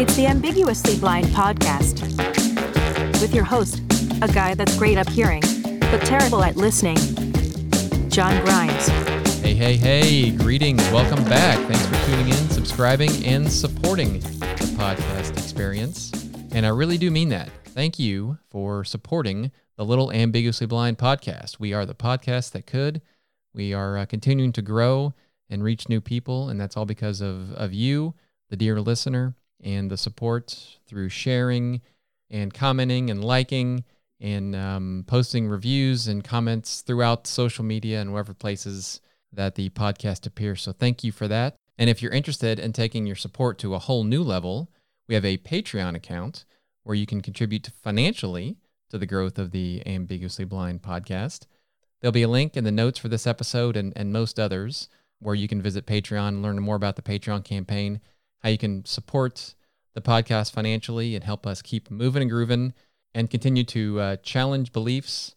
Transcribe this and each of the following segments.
It's the Ambiguously Blind podcast with your host, a guy that's great up hearing, but terrible at listening, John Grimes. Hey, hey, hey, greetings. Welcome back. Thanks for tuning in, subscribing, and supporting the podcast experience. And I really do mean that. Thank you for supporting the Little Ambiguously Blind podcast. We are the podcast that could. We are uh, continuing to grow and reach new people, and that's all because of, of you, the dear listener, and the support through sharing and commenting and liking and um, posting reviews and comments throughout social media and wherever places that the podcast appears. So thank you for that. And if you're interested in taking your support to a whole new level, we have a Patreon account where you can contribute financially to the growth of the Ambiguously Blind podcast. There'll be a link in the notes for this episode and, and most others where you can visit Patreon and learn more about the Patreon campaign how you can support the podcast financially and help us keep moving and grooving and continue to uh, challenge beliefs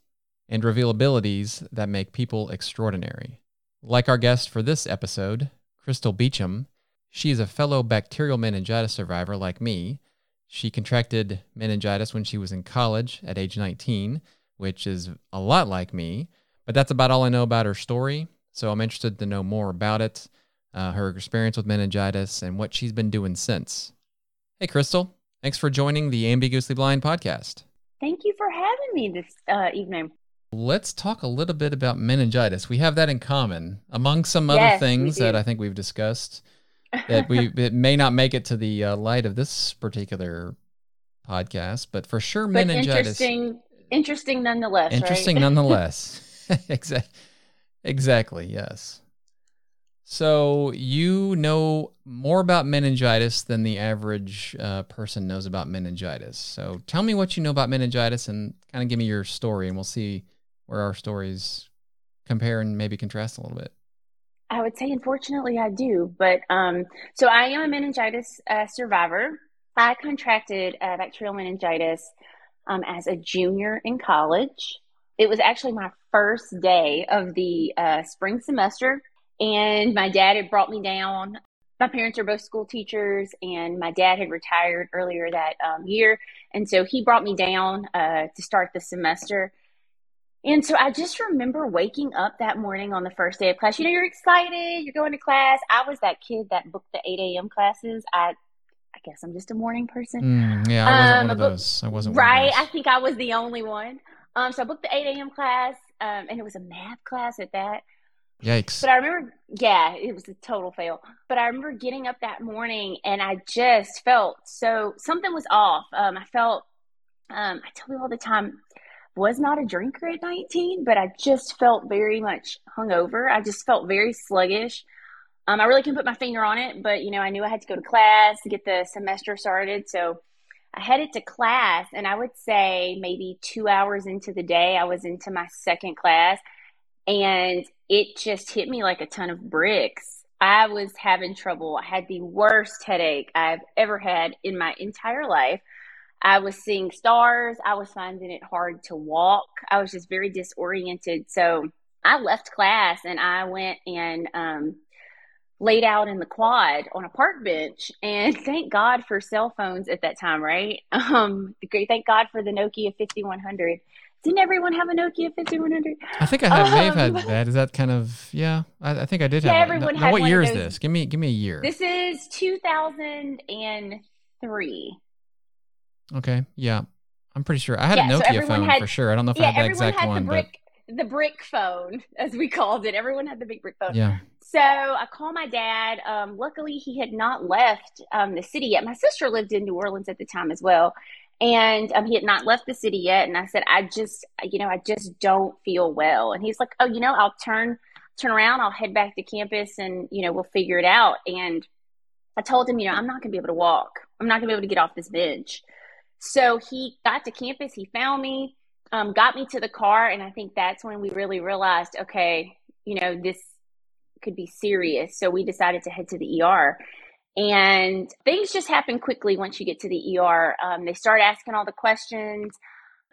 and reveal abilities that make people extraordinary. Like our guest for this episode, Crystal Beecham, she is a fellow bacterial meningitis survivor like me. She contracted meningitis when she was in college at age 19, which is a lot like me, but that's about all I know about her story. So I'm interested to know more about it uh, her experience with meningitis, and what she's been doing since. Hey, Crystal. Thanks for joining the Ambiguously Blind podcast. Thank you for having me this uh, evening. Let's talk a little bit about meningitis. We have that in common, among some other yes, things that I think we've discussed. That we it may not make it to the uh, light of this particular podcast, but for sure, but meningitis. Interesting, interesting nonetheless. Interesting right? nonetheless. exactly. Exactly. Yes. So you know more about meningitis than the average uh, person knows about meningitis. So tell me what you know about meningitis and kind of give me your story, and we'll see where our stories compare and maybe contrast a little bit. I would say, unfortunately, I do. But um, so I am a meningitis uh, survivor. I contracted uh, bacterial meningitis um, as a junior in college. It was actually my first day of the uh, spring semester and my dad had brought me down. My parents are both school teachers, and my dad had retired earlier that um, year. And so he brought me down uh, to start the semester. And so I just remember waking up that morning on the first day of class. You know, you're excited, you're going to class. I was that kid that booked the 8 a.m. classes. I I guess I'm just a morning person. Mm, yeah, I wasn't um, one of those. I wasn't right. I think I was the only one. Um, so I booked the 8 a.m. class, um, and it was a math class at that. Yikes. But I remember, yeah, it was a total fail. But I remember getting up that morning and I just felt so something was off. Um, I felt, um, I tell you all the time, was not a drinker at 19, but I just felt very much hungover. I just felt very sluggish. Um, I really couldn't put my finger on it, but you know, I knew I had to go to class to get the semester started. So I headed to class, and I would say maybe two hours into the day, I was into my second class and it just hit me like a ton of bricks. I was having trouble. I had the worst headache I've ever had in my entire life. I was seeing stars. I was finding it hard to walk. I was just very disoriented. So I left class and I went and um, laid out in the quad on a park bench. And thank God for cell phones at that time, right? Um, thank God for the Nokia 5100 didn't everyone have a Nokia 5100? I think I have, um, may have had um, that. Is that kind of yeah? I, I think I did yeah, have. everyone now, had. What year is this? Give me give me a year. This is 2003. Okay, yeah, I'm pretty sure I had yeah, a Nokia so phone had, for sure. I don't know if yeah, I had the exact had one, the brick, but the brick phone, as we called it. Everyone had the big brick phone. Yeah. So I called my dad. Um, luckily, he had not left um, the city yet. My sister lived in New Orleans at the time as well and um, he had not left the city yet. And i said i just you know i just don't feel well. And he's like oh you know i'll turn turn around. I'll head back to campus and you know we'll figure it out. And i told him you know i'm not going to be able to walk. I'm not going to be able to get off this bench. So he got to campus. He found me um, got me to the car. And i think that's when we really realized okay you know this could be serious. So we decided to head to the er and things just happen quickly once you get to the ER. Um, they start asking all the questions.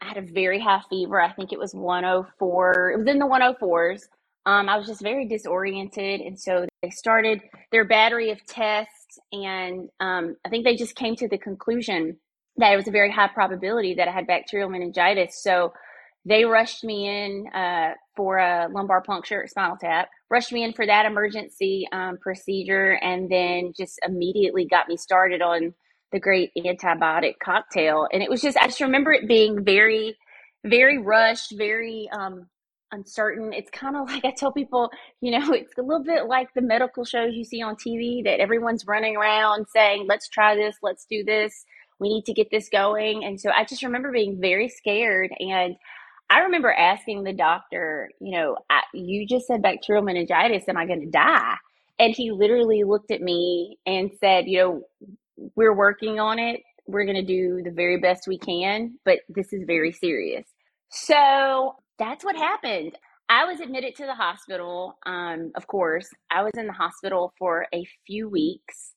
I had a very high fever. I think it was 104. It was in the 104s. Um, I was just very disoriented. And so they started their battery of tests. and um, I think they just came to the conclusion that it was a very high probability that I had bacterial meningitis. So they rushed me in uh, for a lumbar puncture spinal tap, rushed me in for that emergency um, procedure, and then just immediately got me started on the great antibiotic cocktail. And it was just, I just remember it being very, very rushed, very um, uncertain. It's kind of like I tell people, you know, it's a little bit like the medical shows you see on TV that everyone's running around saying, let's try this, let's do this, we need to get this going. And so I just remember being very scared. And I remember asking the doctor, you know, I, you just said bacterial meningitis. Am I going to die? And he literally looked at me and said, you know, we're working on it. We're going to do the very best we can, but this is very serious. So that's what happened. I was admitted to the hospital. Um, of course, I was in the hospital for a few weeks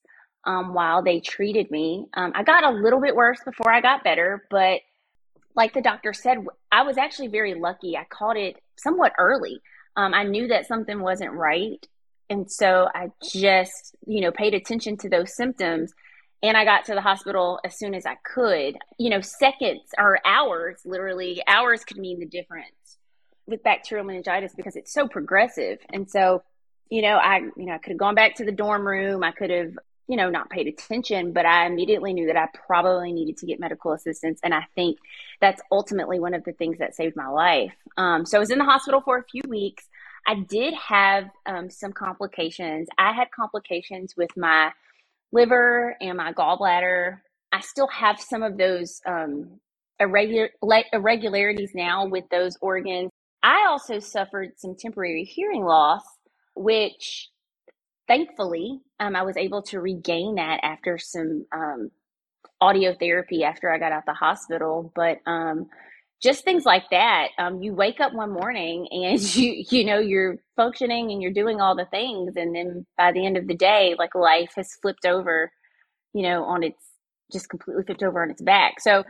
um, while they treated me. Um, I got a little bit worse before I got better, but like the doctor said, I was actually very lucky. I caught it somewhat early. Um, I knew that something wasn't right. And so I just, you know, paid attention to those symptoms and I got to the hospital as soon as I could. You know, seconds or hours, literally, hours could mean the difference with bacterial meningitis because it's so progressive. And so, you know, I, you know, I could have gone back to the dorm room. I could have you know, not paid attention, but I immediately knew that I probably needed to get medical assistance. And I think that's ultimately one of the things that saved my life. Um, so I was in the hospital for a few weeks. I did have um, some complications. I had complications with my liver and my gallbladder. I still have some of those um, irregular, irregularities now with those organs. I also suffered some temporary hearing loss, which thankfully, um, I was able to regain that after some um, audio therapy after I got out the hospital. But um, just things like that. Um, you wake up one morning and you you know you're functioning and you're doing all the things, and then by the end of the day, like life has flipped over, you know, on its just completely flipped over on its back. So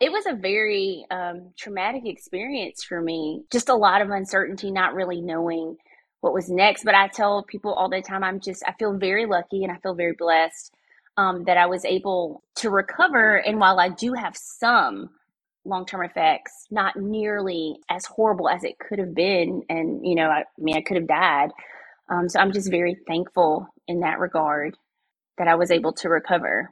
it was a very um, traumatic experience for me. Just a lot of uncertainty, not really knowing what was next. But I tell people all the time, I'm just, I feel very lucky and I feel very blessed um, that I was able to recover. And while I do have some long term effects, not nearly as horrible as it could have been. And, you know, I, I mean, I could have died. Um, so I'm just very thankful in that regard that I was able to recover.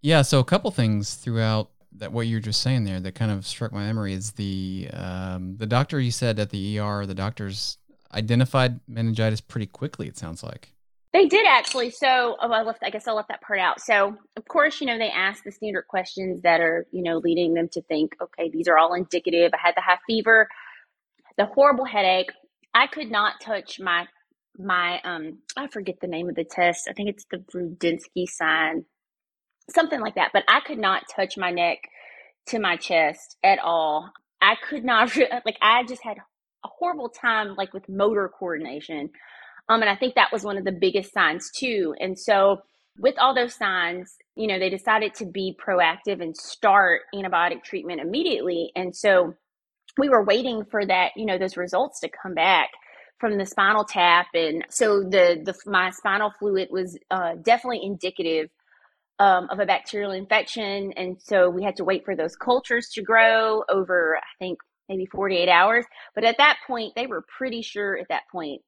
Yeah. So a couple things throughout that what you're just saying there that kind of struck my memory is the um, the doctor you said at the ER, the doctors identified meningitis pretty quickly. It sounds like they did actually. So oh, I left. I guess I left that part out. So of course, you know, they ask the standard questions that are you know leading them to think, okay, these are all indicative. I had the high fever, the horrible headache. I could not touch my my um I forget the name of the test. I think it's the Brudzinski sign, something like that. But I could not touch my neck to my chest at all. I could not like I just had a horrible time like with motor coordination. Um, and I think that was one of the biggest signs too. And so with all those signs, you know, they decided to be proactive and start antibiotic treatment immediately. And so we were waiting for that, you know, those results to come back from the spinal tap. And so the, the my spinal fluid was uh, definitely indicative um, of a bacterial infection. And so we had to wait for those cultures to grow over, I think, maybe 48 hours. But at that point, they were pretty sure at that point,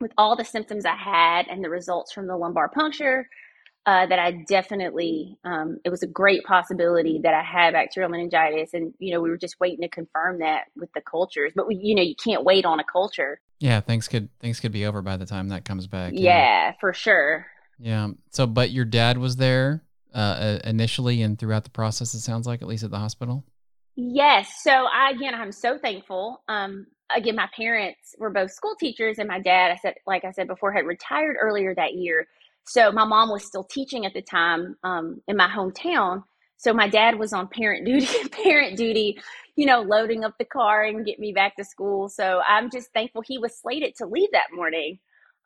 with all the symptoms I had and the results from the lumbar puncture, uh, that I definitely, um, it was a great possibility that I had bacterial meningitis. And, you know, we were just waiting to confirm that with the cultures. But, we, you know, you can't wait on a culture. Yeah, things could things could be over by the time that comes back. Yeah, yeah for sure. Yeah. So, but your dad was there uh, initially and throughout the process. It sounds like, at least at the hospital. Yes. So I again I'm so thankful. Um again my parents were both school teachers and my dad I said like I said before had retired earlier that year. So my mom was still teaching at the time um in my hometown. So my dad was on parent duty parent duty, you know, loading up the car and get me back to school. So I'm just thankful he was slated to leave that morning.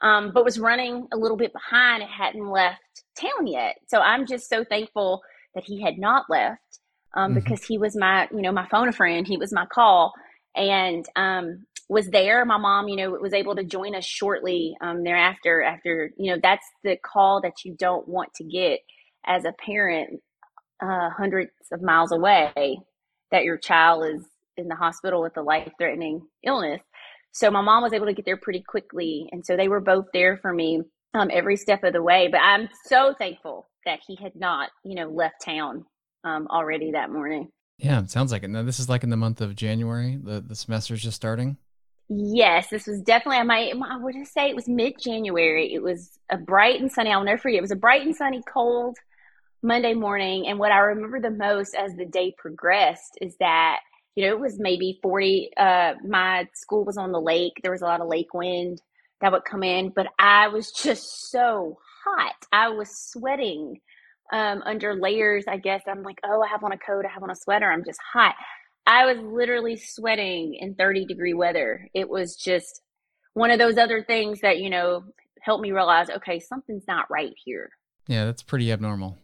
Um, but was running a little bit behind and hadn't left town yet. So I'm just so thankful that he had not left um, mm-hmm. because he was my, you know, my phone a friend. He was my call. and um, was there. My mom, you know, was able to join us shortly um, thereafter. After you know, that's the call that you don't want to get as a parent, uh, hundreds of miles away, that your child is in the hospital with a life threatening illness. So my mom was able to get there pretty quickly, and so they were both there for me um, every step of the way. But I'm so thankful that he had not, you know, left town um, already that morning. Yeah, it sounds like it. Now this is like in the month of January. The the semester's just starting. Yes, this was definitely. I might. I would just say it was mid January. It was a bright and sunny. I'll never forget. It was a bright and sunny, cold Monday morning. And what I remember the most as the day progressed is that you know it was maybe forty. Uh, my school was on the lake. There was a lot of lake wind that would come in, but I was just so hot. I was sweating um, under layers. I guess I'm like, oh, I have on a coat, I have on a sweater. I'm just hot. I was literally sweating in 30 degree weather. It was just one of those other things that, you know, helped me realize, okay, something's not right here. Yeah, that's pretty abnormal.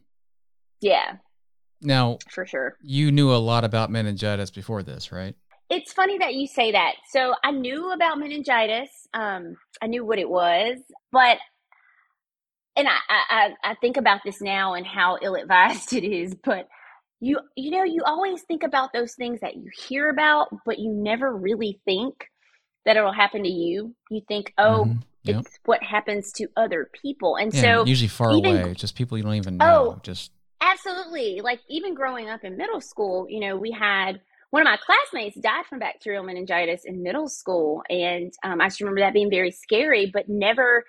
Yeah. Now, for sure. You knew a lot about meningitis before this, right? It's funny that you say that. So I knew about meningitis. Um, I knew what it was, but and I, I I think about this now and how ill advised it is, but you you know you always think about those things that you hear about, but you never really think that it'll happen to you. You think, oh, mm-hmm. yep. it's what happens to other people, and yeah, so usually far even, away, just people you don't even know. Oh, just absolutely. Like even growing up in middle school, you know, we had one of my classmates died from bacterial meningitis in middle school, and um, I just remember that being very scary, but never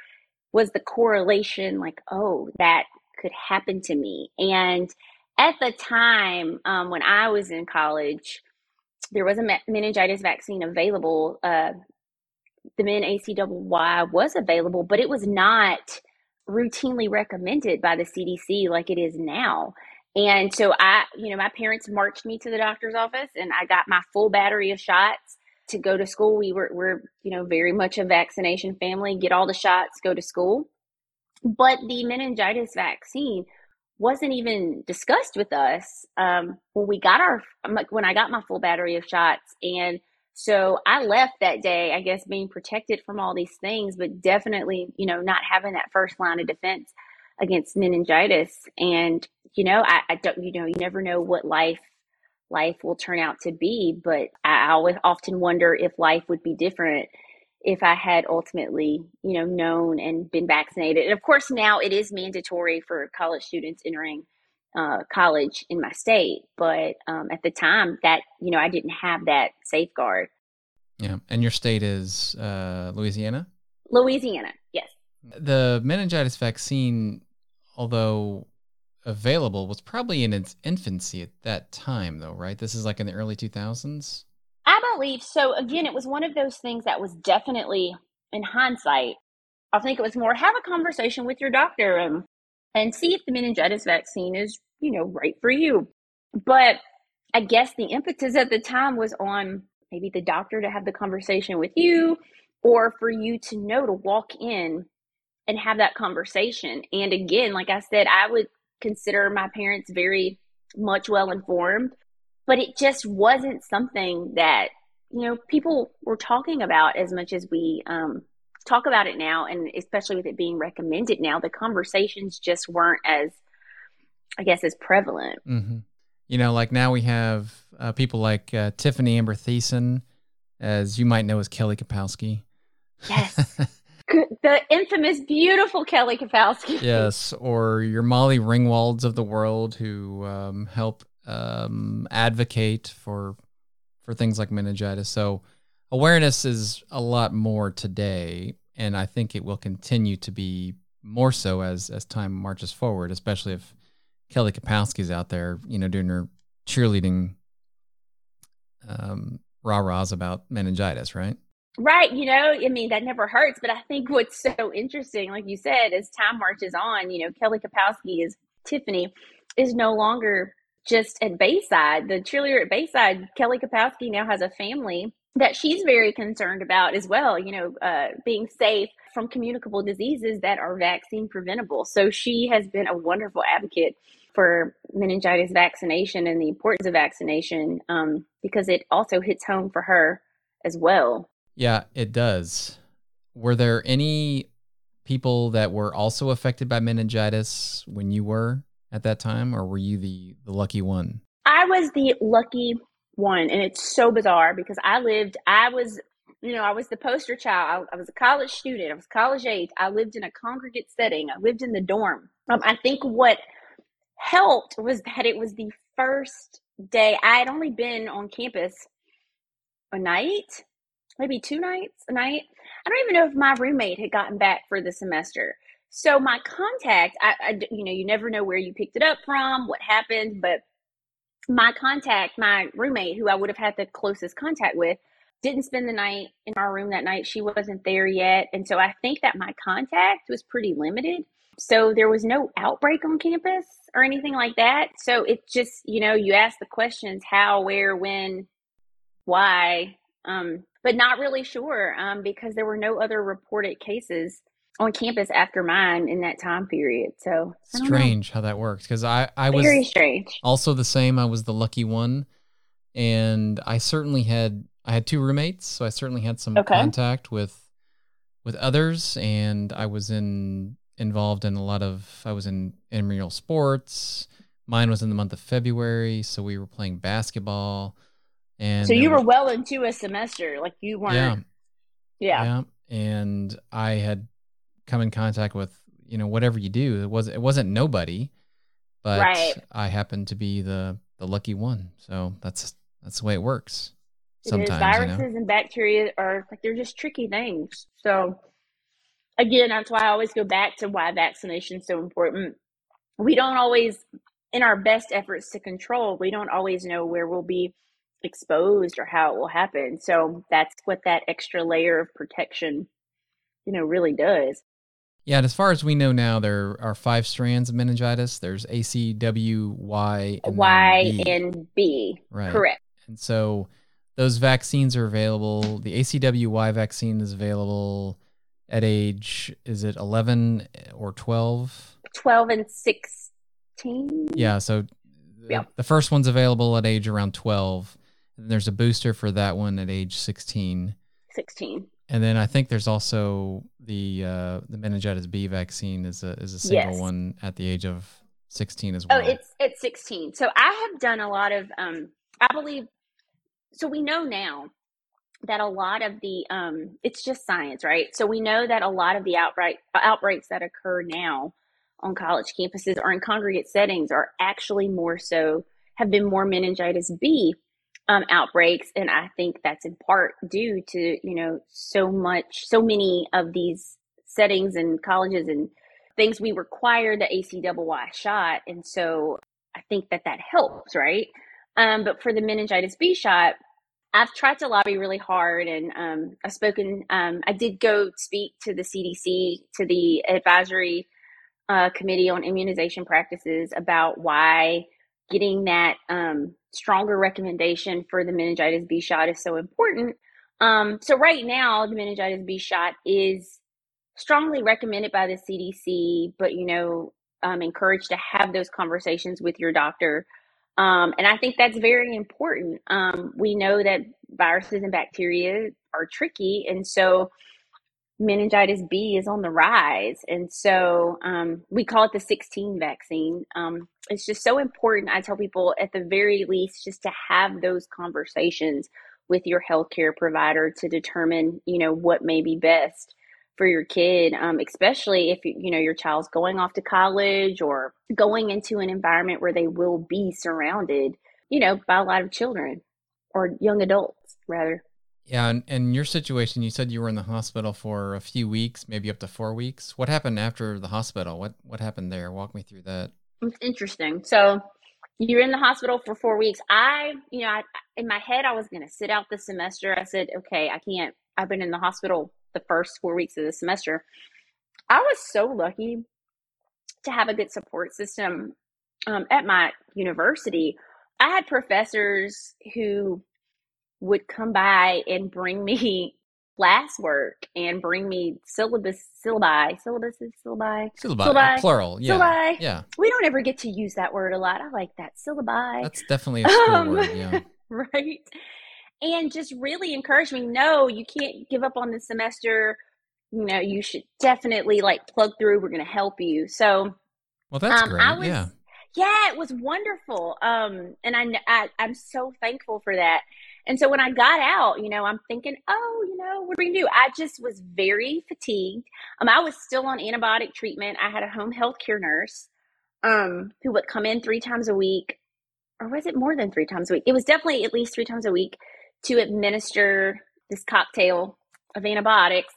was the correlation like, oh, that could happen to me. And at the time um, when I was in college, there was a meningitis vaccine available. Uh, the MenACWY was available, but it was not routinely recommended by the CDC like it is now. And so I, you know, my parents marched me to the doctor's office and I got my full battery of shots to go to school. We were, we're, you know, very much a vaccination family, get all the shots, go to school. But the meningitis vaccine wasn't even discussed with us um, when we got our when I got my full battery of shots, and so I left that day. I guess being protected from all these things, but definitely you know not having that first line of defense against meningitis. And you know I, I don't you know you never know what life life will turn out to be, but I always often wonder if life would be different if I had ultimately, you know, known and been vaccinated. And of course, now it is mandatory for college students entering uh, college in my state. But um, at the time, that you know, I didn't have that safeguard. Yeah, and your state is uh, Louisiana. Louisiana, yes. The meningitis vaccine, although available, was probably in its infancy at that time, though, right? This is like in the early two thousands. I believe so. Again, it was one of those things that was definitely in hindsight. I think it was more have a conversation with your doctor and and see if the meningitis vaccine is, you know, right for you. But I guess the impetus at the time was on maybe the doctor to have the conversation with you or for you to know to walk in and have that conversation. And again, like I said, I would consider my parents very much well informed but it just wasn't something that you know people were talking about as much as we um, talk about it now and especially with it being recommended now the conversations just weren't as i guess as prevalent. Mm-hmm. you know like now we have uh, people like uh, tiffani amber thiessen as you might know as kelly kapowski. Yes the infamous beautiful kelly kapowski yes or your molly ringwalds of the world who um, help um, advocate for for things like meningitis. So awareness is a lot more today, and I think it will continue to be more so as as time marches forward, especially if Kelly Kapowski's out there, you know, doing her cheerleading um, rah rahs about meningitis, right? Right. You know, I mean, that never hurts. But I think what's so interesting, like you said, as time marches on, you know, Kelly Kapowski is Tiffani is no longer just at Bayside, the cheerleader at Bayside, Kelly Kapowski now has a family that she's very concerned about as well, you know, uh, being safe from communicable diseases that are vaccine preventable. So she has been a wonderful advocate for meningitis vaccination and the importance of vaccination um, because it also hits home for her as well. Yeah, it does. Were there any people that were also affected by meningitis when you were at that time, or were you the, the lucky one? I was the lucky one, and it's so bizarre because I lived, I was, you know, I was the poster child. I, I was a college student, I was college age. I lived in a congregate setting, I lived in the dorm. Um, I think what helped was that it was the first day I had only been on campus a night, maybe two nights, a night. I don't even know if my roommate had gotten back for the semester. So my contact, I, I, you know, you never know where you picked it up from, what happened, but my contact, my roommate, who I would have had the closest contact with, didn't spend the night in our room that night. She wasn't there yet, and so I think that my contact was pretty limited. So there was no outbreak on campus or anything like that. So it just, you know, you ask the questions how, where, when, why, um, but not really sure um, because there were no other reported cases on campus after mine in that time period. So strange how that works because I I was very strange. Also the same. I was the lucky one, and I certainly had I had two roommates, so I certainly had some okay. contact with with others, and I was in involved in a lot of I was in intramural sports. Mine was in the month of February, so we were playing basketball. And so you were well into a semester, like you weren't. Yeah. Yeah. yeah. And I had come in contact with you know whatever you do. It was it wasn't nobody, but right. I happened to be the the lucky one. So that's that's the way it works. Sometimes viruses you know? and bacteria are like they're just tricky things. So again, that's why I always go back to why vaccination is so important. We don't always, in our best efforts to control, we don't always know where we'll be exposed or how it will happen. So that's what that extra layer of protection, you know, really does. Yeah, and as far as we know now, there are five strands of meningitis. There's A, C, W, Y, and Y B. and B. Right. Correct. And so those vaccines are available. The ACWY vaccine is available at age is it 11 or 12 12 and 16 yeah so yeah. the first one's available at age around 12 and there's a booster for that one at age 16 16 and then i think there's also the uh, the meningitis b vaccine is a is a single yes. one at the age of 16 as well. oh it's it's 16 so i have done a lot of um i believe so we know now that a lot of the um, it's just science, right? So we know that a lot of the outbreak outbreaks that occur now on college campuses or in congregate settings are actually more so have been more meningitis B um, outbreaks, and I think that's in part due to you know so much, so many of these settings and colleges and things we require the ACWY shot, and so I think that that helps, right? Um, but for the meningitis B shot, I've tried to lobby really hard, and um, I've spoken. Um, I did go speak to the CDC, to the advisory uh, committee on immunization practices about why getting that um, stronger recommendation for the meningitis B shot is so important. Um, so right now, the meningitis B shot is strongly recommended by the CDC, but you know, um, encouraged to have those conversations with your doctor um, and I think that's very important. Um, we know that viruses and bacteria are tricky. And so meningitis B is on the rise. And so um, we call it the 16 vaccine. Um, it's just so important. I tell people at the very least just to have those conversations with your healthcare provider to determine, you know, what may be best for your kid, um, especially if you know your child's going off to college or going into an environment where they will be surrounded, you know, by a lot of children or young adults, rather. Yeah, and, and your situation, you said you were in the hospital for a few weeks, maybe up to four weeks. What happened after the hospital? What what happened there? Walk me through that. It's interesting. So you're in the hospital for four weeks. I, you know, I, in my head, I was going to sit out the semester. I said, okay, I can't. I've been in the hospital the first four weeks of the semester. I was so lucky to have a good support system um, at my university. I had professors who would come by and bring me classwork and bring me syllabus syllabi syllabuses syllabi syllabi, syllabi plural yeah syllabi. yeah. We don't ever get to use that word a lot. I like that syllabi. That's definitely a school um, word yeah. right? And just really encourage me no you can't give up on this semester. You know you should definitely like plug through we're going to help you. So well that's um, great I was, yeah. yeah it was wonderful. Um and I, I i'm so thankful for that and so when i got out you know i'm thinking oh you know what are we gonna do i just was very fatigued um i was still on antibiotic treatment i had a home health care nurse um who would come in three times a week or was it more than three times a week it was definitely at least three times a week to administer this cocktail of antibiotics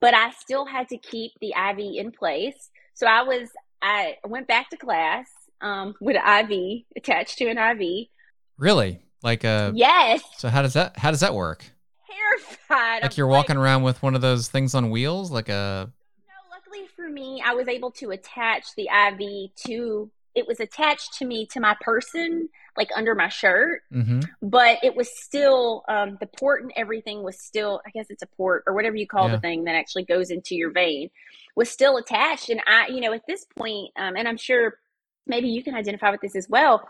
but I still had to keep the IV in place. So I was, I went back to class um, with an IV attached to an IV. Really? Like a yes. So how does that how does that work? Terrified. Like you're walking around with one of those things on wheels, like a. No, luckily for me, I was able to attach the IV to. It was attached to me to my person, like under my shirt, mm-hmm. but it was still um, the port and everything was still. I guess it's a port or whatever you call Yeah. the thing that actually goes into your vein was still attached. And I, you know, at this point, um, and I'm sure maybe you can identify with this as well.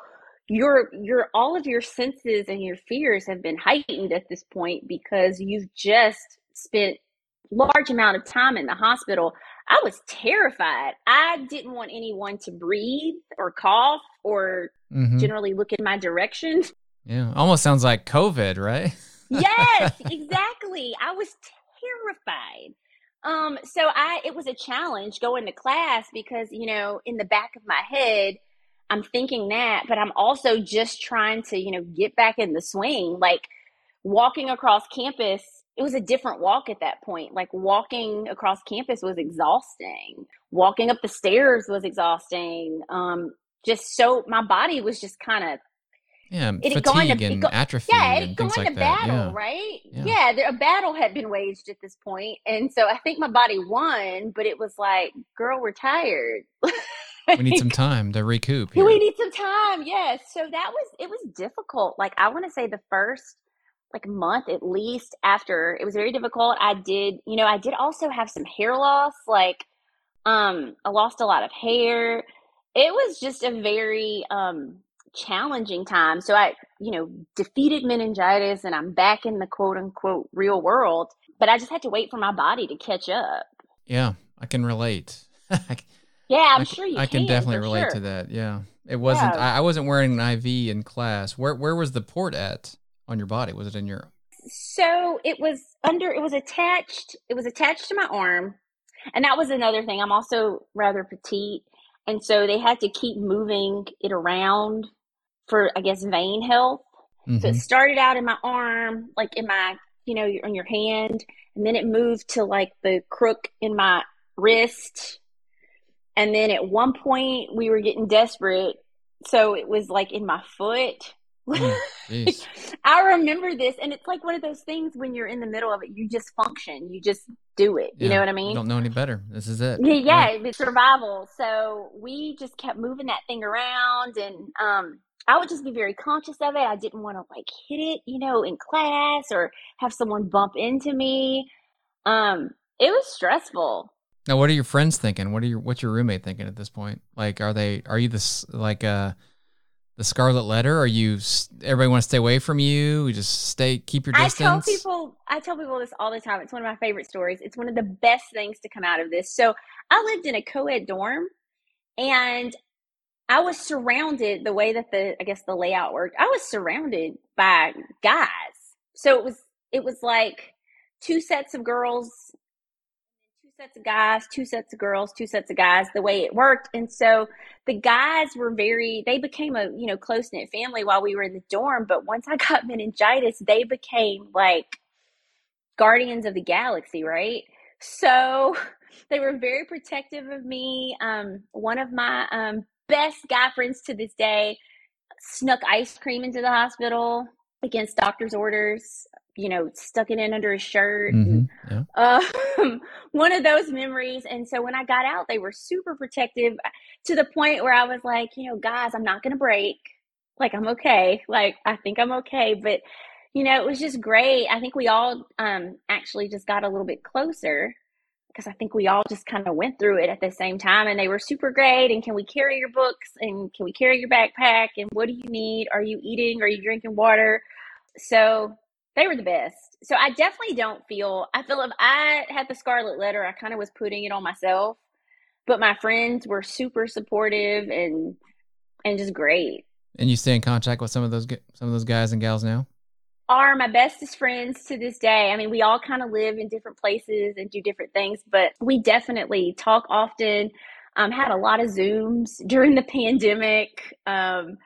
Your your all of your senses and your fears have been heightened at this point because you've just spent large amount of time in the hospital. I was terrified. I didn't want anyone to breathe or cough or hmm generally look in my direction. Yeah, almost sounds like COVID, right? yes, exactly. I was terrified. Um, so I it was a challenge going to class because, you know, in the back of my head, I'm thinking that, but I'm also just trying to, you know, get back in the swing. Like walking across campus, it was a different walk at that point. Like walking across campus was exhausting. Walking up the stairs was exhausting. Um, just so my body was just kind of Yeah, It had gone to- fatigue and go- atrophy yeah, it had gone things to that. battle, Yeah. right? Yeah. Yeah, there, a battle had been waged at this point, and so I think my body won, but it was like, girl, we're tired. We need some time to recoup. we need some time. Yes, so that was it was difficult. Like I want to say the first like month at least after it was very difficult. I did, you know, I did also have some hair loss. Like, um, I lost a lot of hair. It was just a very um challenging time. So I, you know, defeated meningitis and I'm back in the quote unquote real world. But I just had to wait for my body to catch up. Yeah, I can relate. Yeah, I'm I, sure you I can can. definitely relate sure. to that. Yeah, it wasn't. Yeah. I, I wasn't wearing an IV in class. Where where was the port at on your body? Was it in your? So it was under, it was attached, it was attached to my arm. And that was another thing. I'm also rather petite. And so they had to keep moving it around for, I guess, vein health. So Mhm. it started out in my arm, like in my, you know, on your hand. And then it moved to like the crook in my wrist. And then at one point we were getting desperate. So it was like in my foot. Mm, I remember this, and it's like one of those things when you're in the middle of it, you just function, you just do it. You know what I You mean? don't know any better. This is it. Yeah, yeah, it's survival. So we just kept moving that thing around, and um, I would just be very conscious of it. I didn't want to like hit it, you know, in class or have someone bump into me. Um, it was stressful. Now, what are your friends thinking? What are your what's your roommate thinking at this point? Like, are they are you this like uh the Scarlet Letter? Are you everybody want to stay away from you? We just stay keep your distance. I tell people, I tell people this all the time. It's one of my favorite stories. It's one of the best things to come out of this. So I lived in a co-ed dorm, and I was surrounded the way that the I guess the layout worked. I was surrounded by guys. So it was it was like two sets of girls, sets of guys, two sets of girls, two sets of guys. The way it worked, and so the guys were very. They became a you know close knit family while we were in the dorm. But once I got meningitis, they became like guardians of the galaxy, right? So they were very protective of me. Um, one of my um, best guy friends to this day snuck ice cream into the hospital against doctor's orders. You know, stuck it in under his shirt. and Mhm, Yeah. um, one of those memories. And so when I got out, they were super protective to the point where I was like, you know, guys, I'm not going to break. Like, I'm okay. Like, I think I'm okay. But, you know, it was just great. I think we all um, actually just got a little bit closer because I think we all just kind of went through it at the same time and they were super great. And can we carry your books? And can we carry your backpack? And what do you need? Are you eating? Are you drinking water? So they were the best. So I definitely don't feel. I feel if I had the scarlet letter, I kind of was putting it on myself. But my friends were super supportive and and just great. And you stay in contact with some of those some of those guys and gals now? Are my bestest friends to this day. I mean, we all kind of live in different places and do different things, but we definitely talk often. Um, had a lot of Zooms during the pandemic. Um,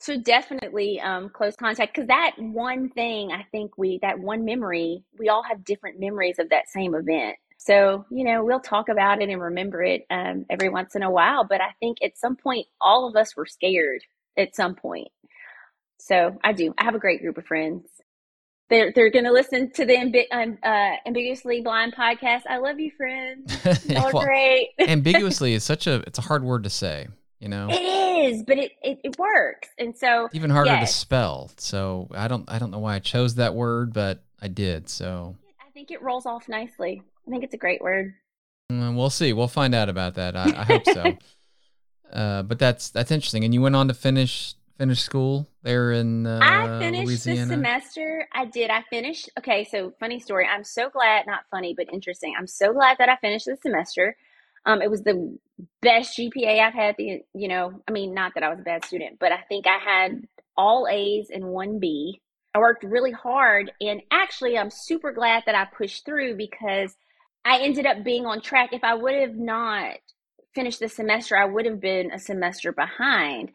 so definitely um, close contact because that one thing I think we that one memory we all have different memories of that same event. So you know we'll talk about it and remember it um, every once in a while. But I think at some point all of us were scared at some point. So I do. I have a great group of friends. They're they're going to listen to the ambi- um, uh, ambiguously blind podcast. I love you, friends. Y'all well, great. ambiguously is such a it's a hard word to say you know it is but it, it, it works and so even harder yes. to spell so i don't i don't know why i chose that word but i did so i think it rolls off nicely i think it's a great word mm, we'll see we'll find out about that i, I hope so uh, but that's that's interesting and you went on to finish finish school there in uh, I finished Louisiana? the semester. I did. I finished. Okay, so funny story. I'm so glad, not funny, but interesting. I'm so glad that I finished the semester. Um, it was the best GPA I've had. The you know, I mean, not that I was a bad student, but I think I had all A's and one B. I worked really hard, and actually, I'm super glad that I pushed through because I ended up being on track. If I would have not finished the semester, I would have been a semester behind.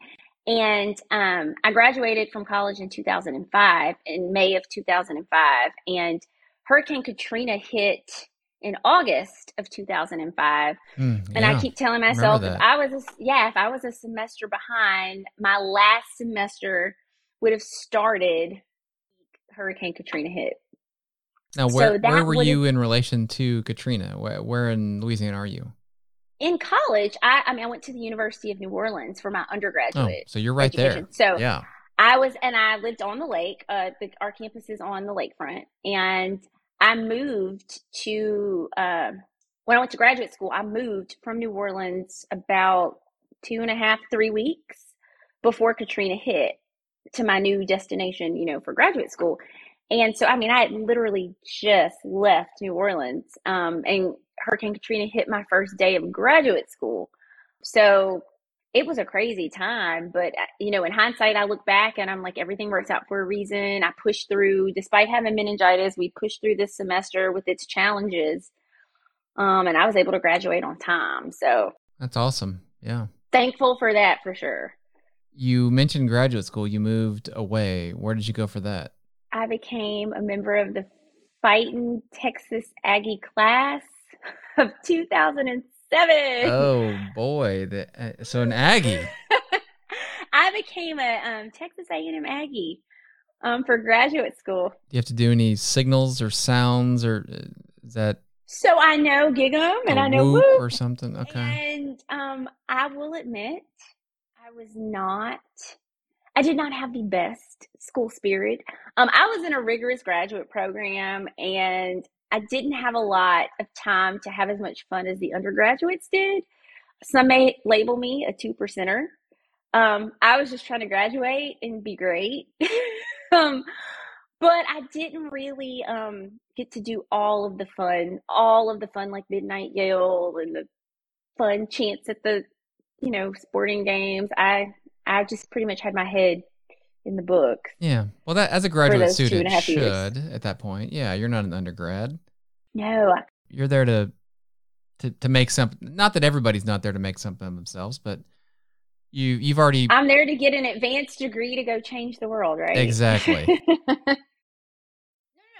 And um, I graduated from college in 2005, in May of 2005, and Hurricane Katrina hit in August of 2005. Mm, and I keep telling myself if I was, a, yeah, if I was a semester behind, my last semester would have started Hurricane Katrina hit. Now, where, so where were you in relation to Katrina? Where, where in Louisiana are you? In college, I, I mean, I went to the University of New Orleans for my undergraduate. Oh, so you're right education. there. So yeah. I was, and I lived on the lake. Uh, the, our campus is on the lakefront, and I moved to uh, when I went to graduate school. I moved from New Orleans about two and a half, three weeks before Katrina hit to my new destination. You know, for graduate school. And so, I mean, I had literally just left New Orleans, um, and Hurricane Katrina hit my first day of graduate school. So it was a crazy time, but uh, you know, in hindsight, I look back and I'm like, everything works out for a reason. I pushed through, despite having meningitis, we pushed through this semester with its challenges, um, and I was able to graduate on time. So that's awesome. Yeah, thankful for that for sure. You mentioned graduate school. You moved away. Where did you go for that? I became a member of the Fighting Texas Aggie class of 2006 seven. Oh boy, the, uh, so an Aggie. I became a um, Texas A&M Aggie um, for graduate school. Do you have to do any signals or sounds, or uh, is that? So I know Gig'em and I know whoop, or something. Okay. And um, I will admit, I was not. I did not have the best school spirit. Um, I was in a rigorous graduate program, and I didn't have a lot of time to have as much fun as the undergraduates did. Some may label me a two percenter. Um, I was just trying to graduate and be great. um, but I didn't really um, get to do all of the fun, all of the fun like Midnight Yell and the fun chants at the, you know, sporting games. I I just pretty much had my head in the book. Yeah. Well, that as a graduate student should years. at that point. Yeah, you're not an undergrad. No. You're there to to to make something. Not that everybody's not there to make something of themselves, but you you've already. I'm there to get an advanced degree to go change the world, right? Exactly. no, no, I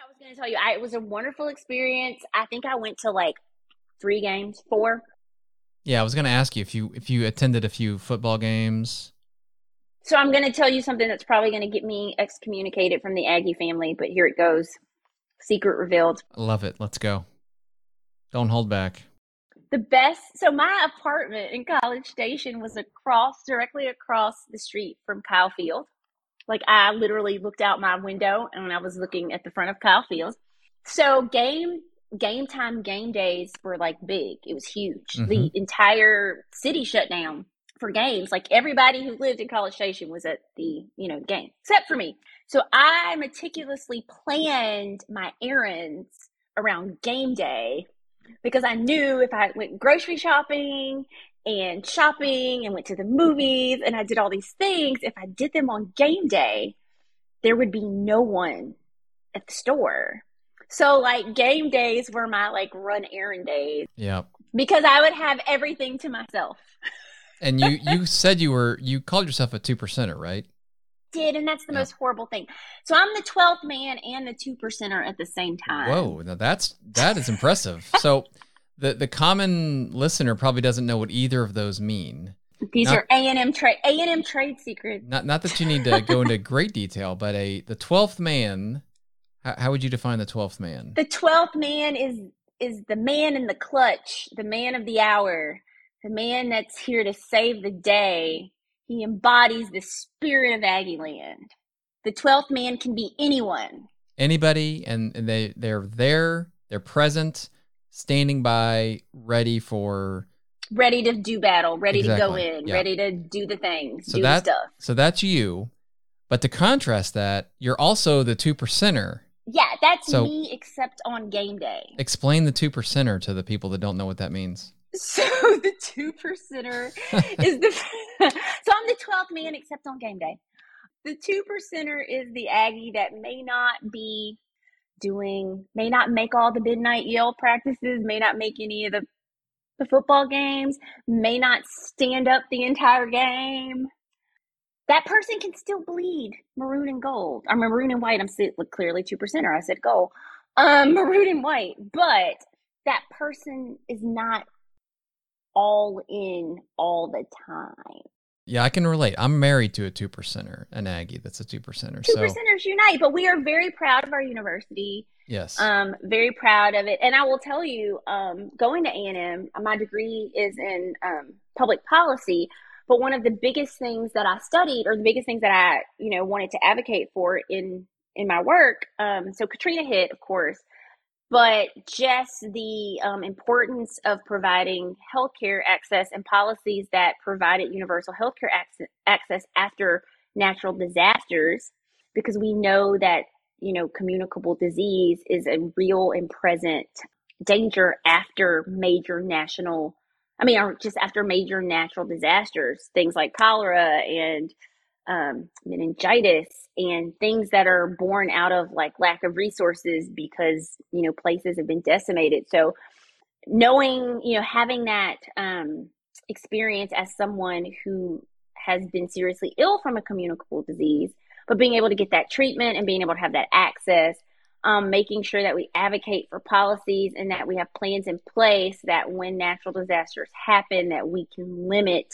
was going to tell you, I, it was a wonderful experience. I think I went to like three games, four. Yeah, I was going to ask you if you if you attended a few football games. So I'm going to tell you something that's probably going to get me excommunicated from the Aggie family, but here it goes. Secret revealed. I love it. Let's go. Don't hold back. The best. So my apartment in College Station was across, directly across the street from Kyle Field. Like I literally looked out my window and I was looking at the front of Kyle Field. So game game time game days were like big. It was huge. Mm-hmm. The entire city shut down for games. Like everybody who lived in College Station was at the, you know, game, except for me. So I meticulously planned my errands around game day because I knew if I went grocery shopping and shopping and went to the movies and I did all these things, if I did them on game day, there would be no one at the store. So like game days were my like run errand days. Yeah. Because I would have everything to myself. And you you said you were you called yourself a two percenter, right? Did and that's the yeah. most horrible thing. So I'm the twelfth man and the two percenter at the same time. Whoa, now that's that is impressive. so the the common listener probably doesn't know what either of those mean. These not, are A and M trade A and M trade secrets. Not not that you need to go into great detail, but a the twelfth man. How, how would you define the twelfth man? The twelfth man is is the man in the clutch, the man of the hour, the man that's here to save the day. He embodies the spirit of Aggie Land. The twelfth man can be anyone. Anybody, and, and they they're there, they're present, standing by, ready for ready to do battle, ready exactly. to go in, yeah. ready to do the things, so do that, stuff. So that's you. But to contrast that, you're also the two percenter. Yeah, that's so me except on game day. Explain the two percenter to the people that don't know what that means. So the two percenter is the so I'm the twelfth man except on game day. The two percenter is the Aggie that may not be doing may not make all the midnight yell practices, may not make any of the the football games, may not stand up the entire game. That person can still bleed maroon and gold. I'm maroon and white. I'm clearly two percenter. I said gold. Um, maroon and white, but that person is not all in all the time. Yeah, I can relate. I'm married to a two percenter, an Aggie that's a two percenter. Two percenters unite, but we are very proud of our university. Yes. Um, very proud of it. And I will tell you, um, going to A&M, my degree is in um, public policy, but one of the biggest things that I studied or the biggest things that I, you know, wanted to advocate for in in my work, um, so Katrina hit, of course, but just the um, importance of providing healthcare access and policies that provided universal healthcare access, access after natural disasters, because we know that you know, communicable disease is a real and present danger after major national, I mean, or just after major natural disasters, things like cholera and um, meningitis and things that are born out of like lack of resources because, you know, places have been decimated. So, knowing, you know, having that um, experience as someone who has been seriously ill from a communicable disease but being able to get that treatment and being able to have that access, um, making sure that we advocate for policies and that we have plans in place that when natural disasters happen, that we can limit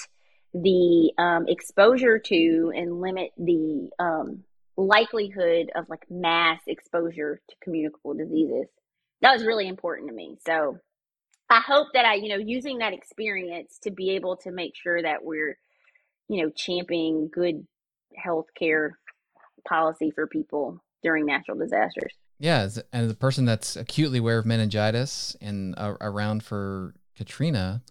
the um, exposure to and limit the um, likelihood of like mass exposure to communicable diseases. That was really important to me. So I hope that I, you know, using that experience to be able to make sure that we're, you know, championing good health care policy for people during natural disasters. Yeah, as, as a person that's acutely aware of meningitis and uh, around for Katrina,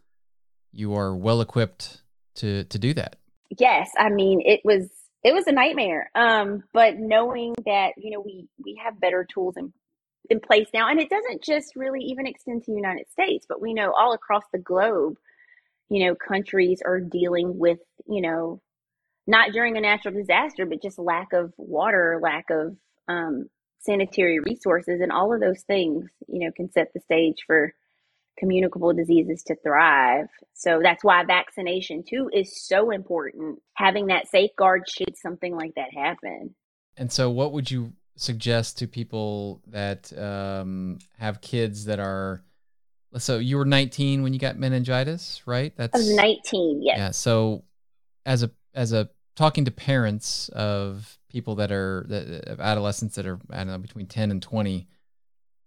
you are well equipped to to do that. Yes, I mean it was it was a nightmare. Um, but knowing that you know we we have better tools in in place now, and it doesn't just really even extend to the United States, but we know all across the globe, you know, countries are dealing with you know not during a natural disaster, but just lack of water, lack of um, sanitary resources, and all of those things, you know, can set the stage for communicable diseases to thrive. So that's why vaccination too is so important. Having that safeguard should something like that happen. And so, what would you suggest to people that um, have kids that are? So you were 19 when you got meningitis, right? That's I was 19. Yes. Yeah. So as a as a talking to parents of people that are that, of adolescents that are I don't know between 10 and 20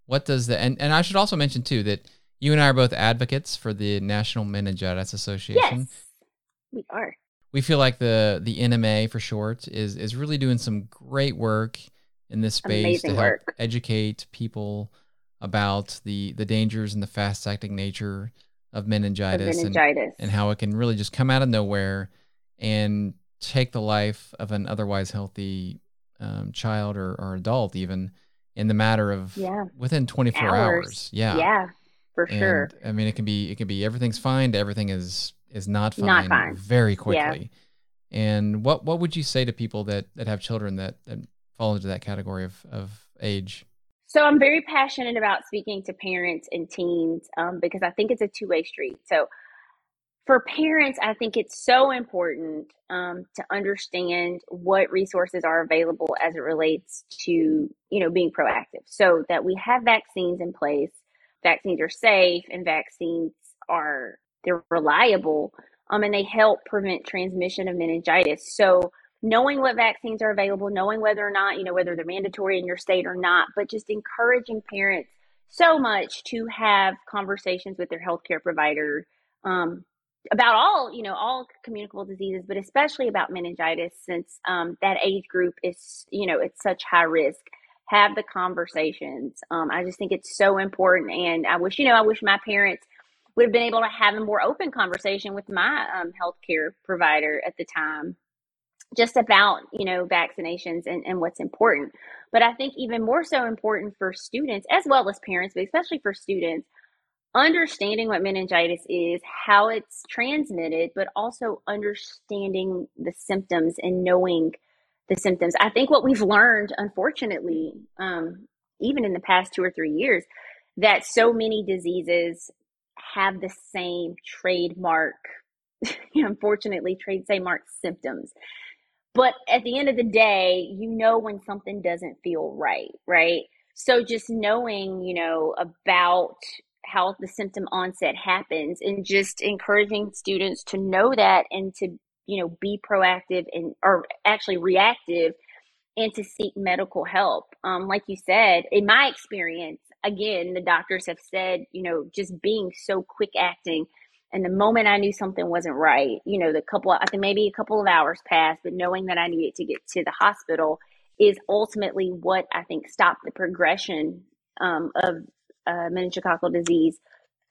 what does the and, and I should also mention too that you and I are both advocates for the National Meningitis Association. Yes, we are. We feel like the the NMA for short is is really doing some great work in this space Amazing to help work. educate people about the the dangers and the fast acting nature of meningitis, meningitis. And, and how it can really just come out of nowhere and take the life of an otherwise healthy um, child or, or adult, even in the matter of Yeah. within 24 hours. Hours. Yeah. Yeah, for And, sure. I mean, it can be it can be everything's fine everything is is not fine, Not fine. very quickly. Yeah. And what what would you say to people that that have children that that fall into that category of of age? So I'm very passionate about speaking to parents and teens um, because I think it's a two way street. So for parents, I think it's so important um, to understand what resources are available as it relates to you know being proactive, so that we have vaccines in place. Vaccines are safe, and vaccines are they're reliable, um, and they help prevent transmission of meningitis. So knowing what vaccines are available, knowing whether or not, you know, whether they're mandatory in your state or not, but just encouraging parents so much to have conversations with their healthcare provider um, about all, you know, all communicable diseases, but especially about meningitis since um, that age group is, you know, it's such high risk. Have the conversations. Um, I just think it's so important. And I wish, you know, I wish my parents would have been able to have a more open conversation with my um, healthcare provider at the time just about you know vaccinations and, and what's important but i think even more so important for students as well as parents but especially for students understanding what meningitis is how it's transmitted but also understanding the symptoms and knowing the symptoms i think what we've learned unfortunately um, even in the past two or three years that so many diseases have the same trademark unfortunately trade same mark symptoms but at the end of the day, you know when something doesn't feel right, right? So just knowing, you know, about how the symptom onset happens and just encouraging students to know that and to, you know, be proactive and or actually reactive and to seek medical help. Um, like you said, in my experience, again, the doctors have said, you know, just being so quick acting and the moment I knew something wasn't right, you know, the couple, I think maybe a couple of hours passed, but knowing that I needed to get to the hospital is ultimately what I think stopped the progression um, of uh, meningococcal disease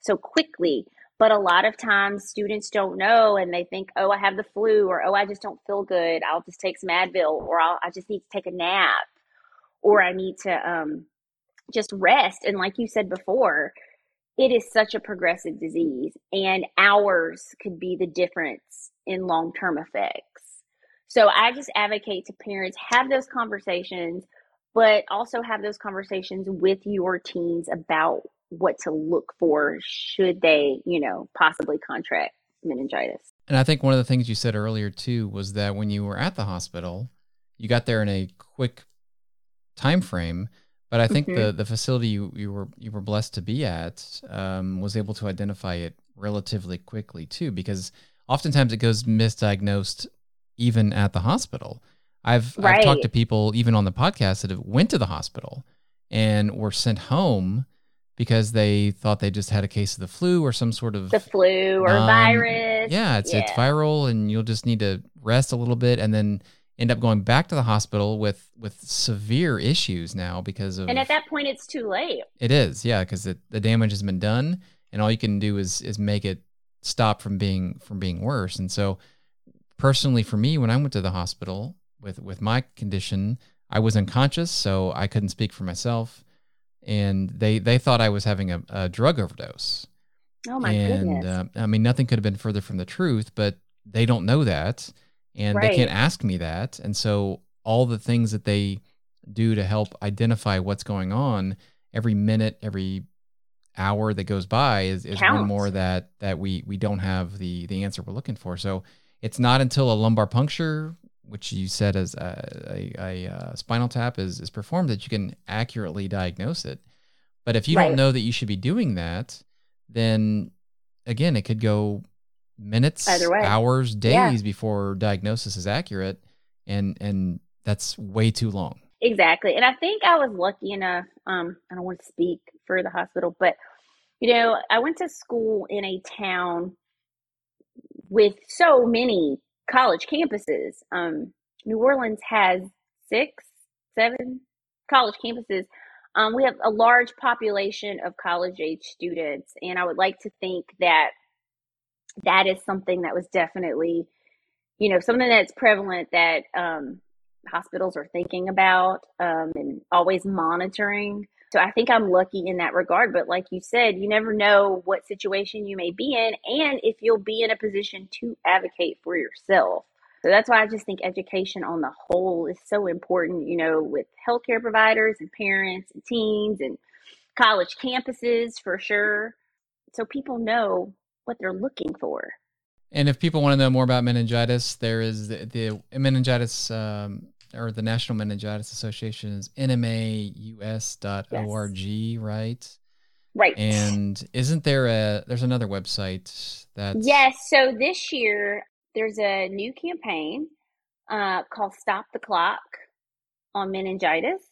so quickly. But a lot of times students don't know and they think, oh, I have the flu or oh, I just don't feel good. I'll just take some Advil or I'll, I just need to take a nap or I need to um, just rest. And like you said before, it is such a progressive disease and hours could be the difference in long-term effects so i just advocate to parents have those conversations but also have those conversations with your teens about what to look for should they you know possibly contract meningitis And I think one of the things you said earlier too was that when you were at the hospital, you got there in a quick time frame. But I think Mhm. the the facility you, you were you were blessed to be at um, was able to identify it relatively quickly too, because oftentimes it goes misdiagnosed even at the hospital. I've I've talked to people even on the podcast that have went to the hospital and were sent home because they thought they just had a case of the flu or some sort of the flu or um, virus. Yeah, it's it's viral, and you'll just need to rest a little bit, and then end up going back to the hospital with with severe issues now because of and at that point it's too late. It is yeah because the damage has been done, and all you can do is is make it stop from being from being worse. And so, personally, for me, when I went to the hospital with with my condition, I was unconscious, so I couldn't speak for myself, and they they thought I was having a, a drug overdose. Oh my and goodness. uh, I mean, nothing could have been further from the truth, but they don't know that, and they can't ask me that, and so all the things that they do to help identify what's going on every minute, every hour that goes by is, is one more that that we we don't have the the answer we're looking for. So it's not until a lumbar puncture, which you said as a, a, a uh, spinal tap is is performed, that you can accurately diagnose it. But if you Right. don't know that you should be doing that, then again, it could go minutes, hours, Yeah. days before diagnosis is accurate, and and that's way too long. Exactly. And I think I was lucky enough, um, I don't want to speak for the hospital, but you know, I went to school in a town with so many college campuses. Um, New Orleans has six, seven college campuses. Um, we have a large population of college age students, and I would like to think that that is something that was definitely, you know, something that's prevalent that um, hospitals are thinking about um, and always monitoring. So I think I'm lucky in that regard. But like you said, you never know what situation you may be in and if you'll be in a position to advocate for yourself. So that's why I just think education on the whole is so important, you know, with healthcare providers and parents and teens and college campuses for sure. So people know what they're looking for. And if people want to know more about meningitis, there is the, the meningitis um, or the National Meningitis Association is nmaus.org, yes. right? Right. And isn't there a there's another website that Yes, so this year there's a new campaign uh, called Stop the Clock on meningitis.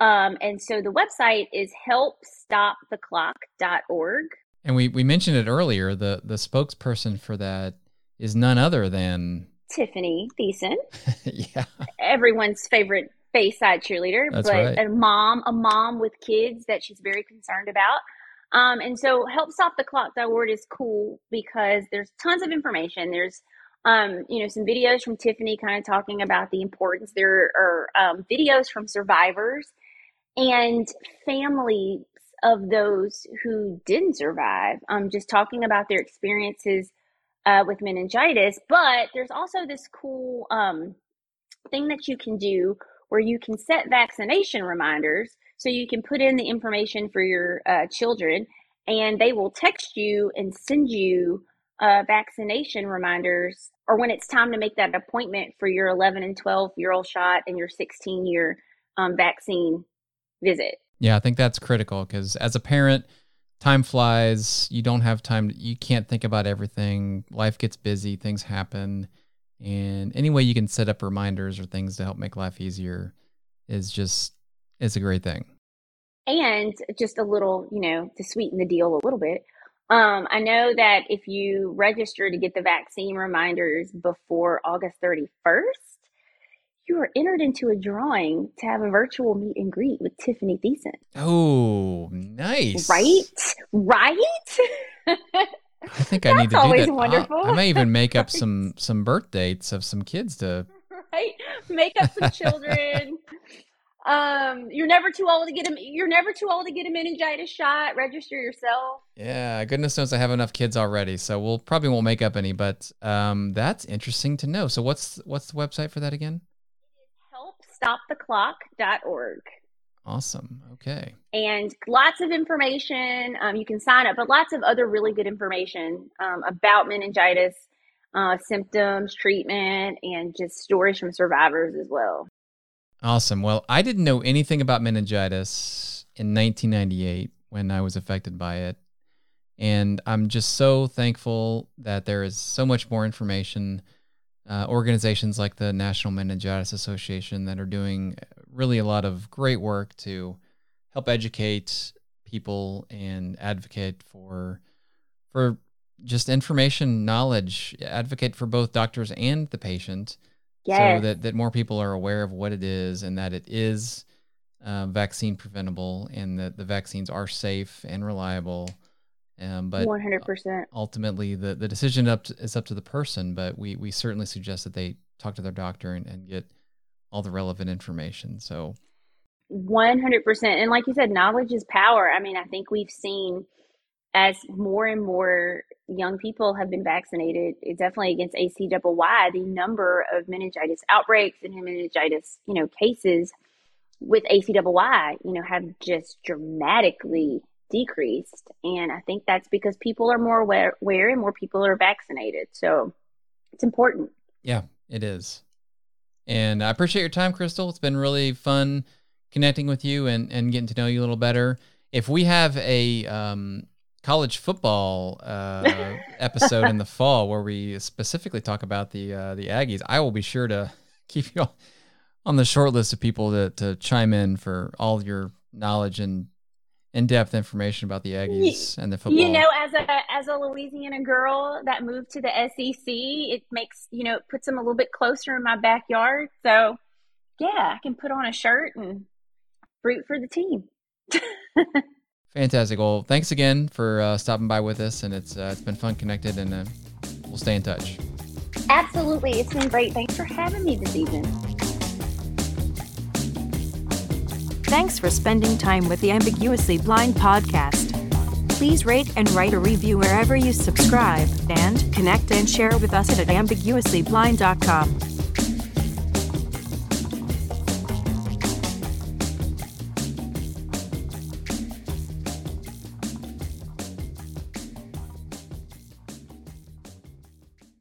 Um, and so the website is helpstoptheclock.org. And we, we mentioned it earlier. The the spokesperson for that is none other than Tiffani Thiessen. yeah. Everyone's favorite Bayside cheerleader, That's but right. a mom, a mom with kids that she's very concerned about. Um, and so help stop the clock. helpstoptheclock.org is cool because there's tons of information. There's um, you know, some videos from Tiffany kind of talking about the importance. There are um, videos from survivors and families of those who didn't survive, um, just talking about their experiences uh, with meningitis. But there's also this cool um, thing that you can do where you can set vaccination reminders. So you can put in the information for your uh, children, and they will text you and send you uh, vaccination reminders, or when it's time to make that appointment for your 11 and 12 year old shot and your 16 year um, vaccine visit. Yeah, I think that's critical because as a parent, time flies. You don't have time. You can't think about everything. Life gets busy. Things happen. And any way you can set up reminders or things to help make life easier is just it's a great thing. And just a little, you know, to sweeten the deal a little bit. Um, I know that if you register to get the vaccine reminders before August 31st, you are entered into a drawing to have a virtual meet and greet with Tiffani Thiessen. Oh, nice. Right? Right? I think I need to do always that. wonderful. I, I may even make up some some birth dates of some kids to. right? Make up some children. um, you're never too old to get a you're never too old to get a meningitis shot. Register yourself. Yeah, goodness knows I have enough kids already, so we'll probably won't make up any. But um, that's interesting to know. So what's what's the website for that again? Helpstoptheclock.org. Awesome. Okay. and lots of information. Um, you can sign up, but lots of other really good information um, about meningitis, uh, symptoms, treatment, and just stories from survivors as well. Awesome. Well, I didn't know anything about meningitis in 1998 when I was affected by it. And I'm just so thankful that there is so much more information. Uh, organizations like the National Meningitis Association that are doing really a lot of great work to help educate people and advocate for for just information knowledge advocate for both doctors and the patient Yes. so that, that more people are aware of what it is and that it is uh, vaccine preventable and that the vaccines are safe and reliable. Um, but 100%. ultimately, the, the decision up to, is up to the person. But we, we certainly suggest that they talk to their doctor and, and get all the relevant information. So 100%. And like you said, knowledge is power. I mean, I think we've seen as more and more young people have been vaccinated, it definitely against ACWY, the number of meningitis outbreaks and meningitis, you know, cases with ACWY, you know, have just dramatically decreased. And I think that's because people are more aware, aware and more people are vaccinated. So it's important. Yeah, it is. And I appreciate your time, Crystal. It's been really fun connecting with you and, and getting to know you a little better. If we have a um, college football uh, episode in the fall where we specifically talk about the uh, the Aggies, I will be sure to keep you on the short list of people to, to chime in for all your knowledge and in-depth information about the Aggies and the football. You know, as a as a Louisiana girl that moved to the SEC, it makes you know it puts them a little bit closer in my backyard. So, yeah, I can put on a shirt and root for the team. Fantastic. Well, thanks again for uh, stopping by with us, and it's uh, it's been fun connected, and uh, we'll stay in touch. Absolutely, it's been great. Thanks for having me this evening. Thanks for spending time with the Ambiguously Blind podcast. Please rate and write a review wherever you subscribe, and connect and share with us at ambiguouslyblind.com.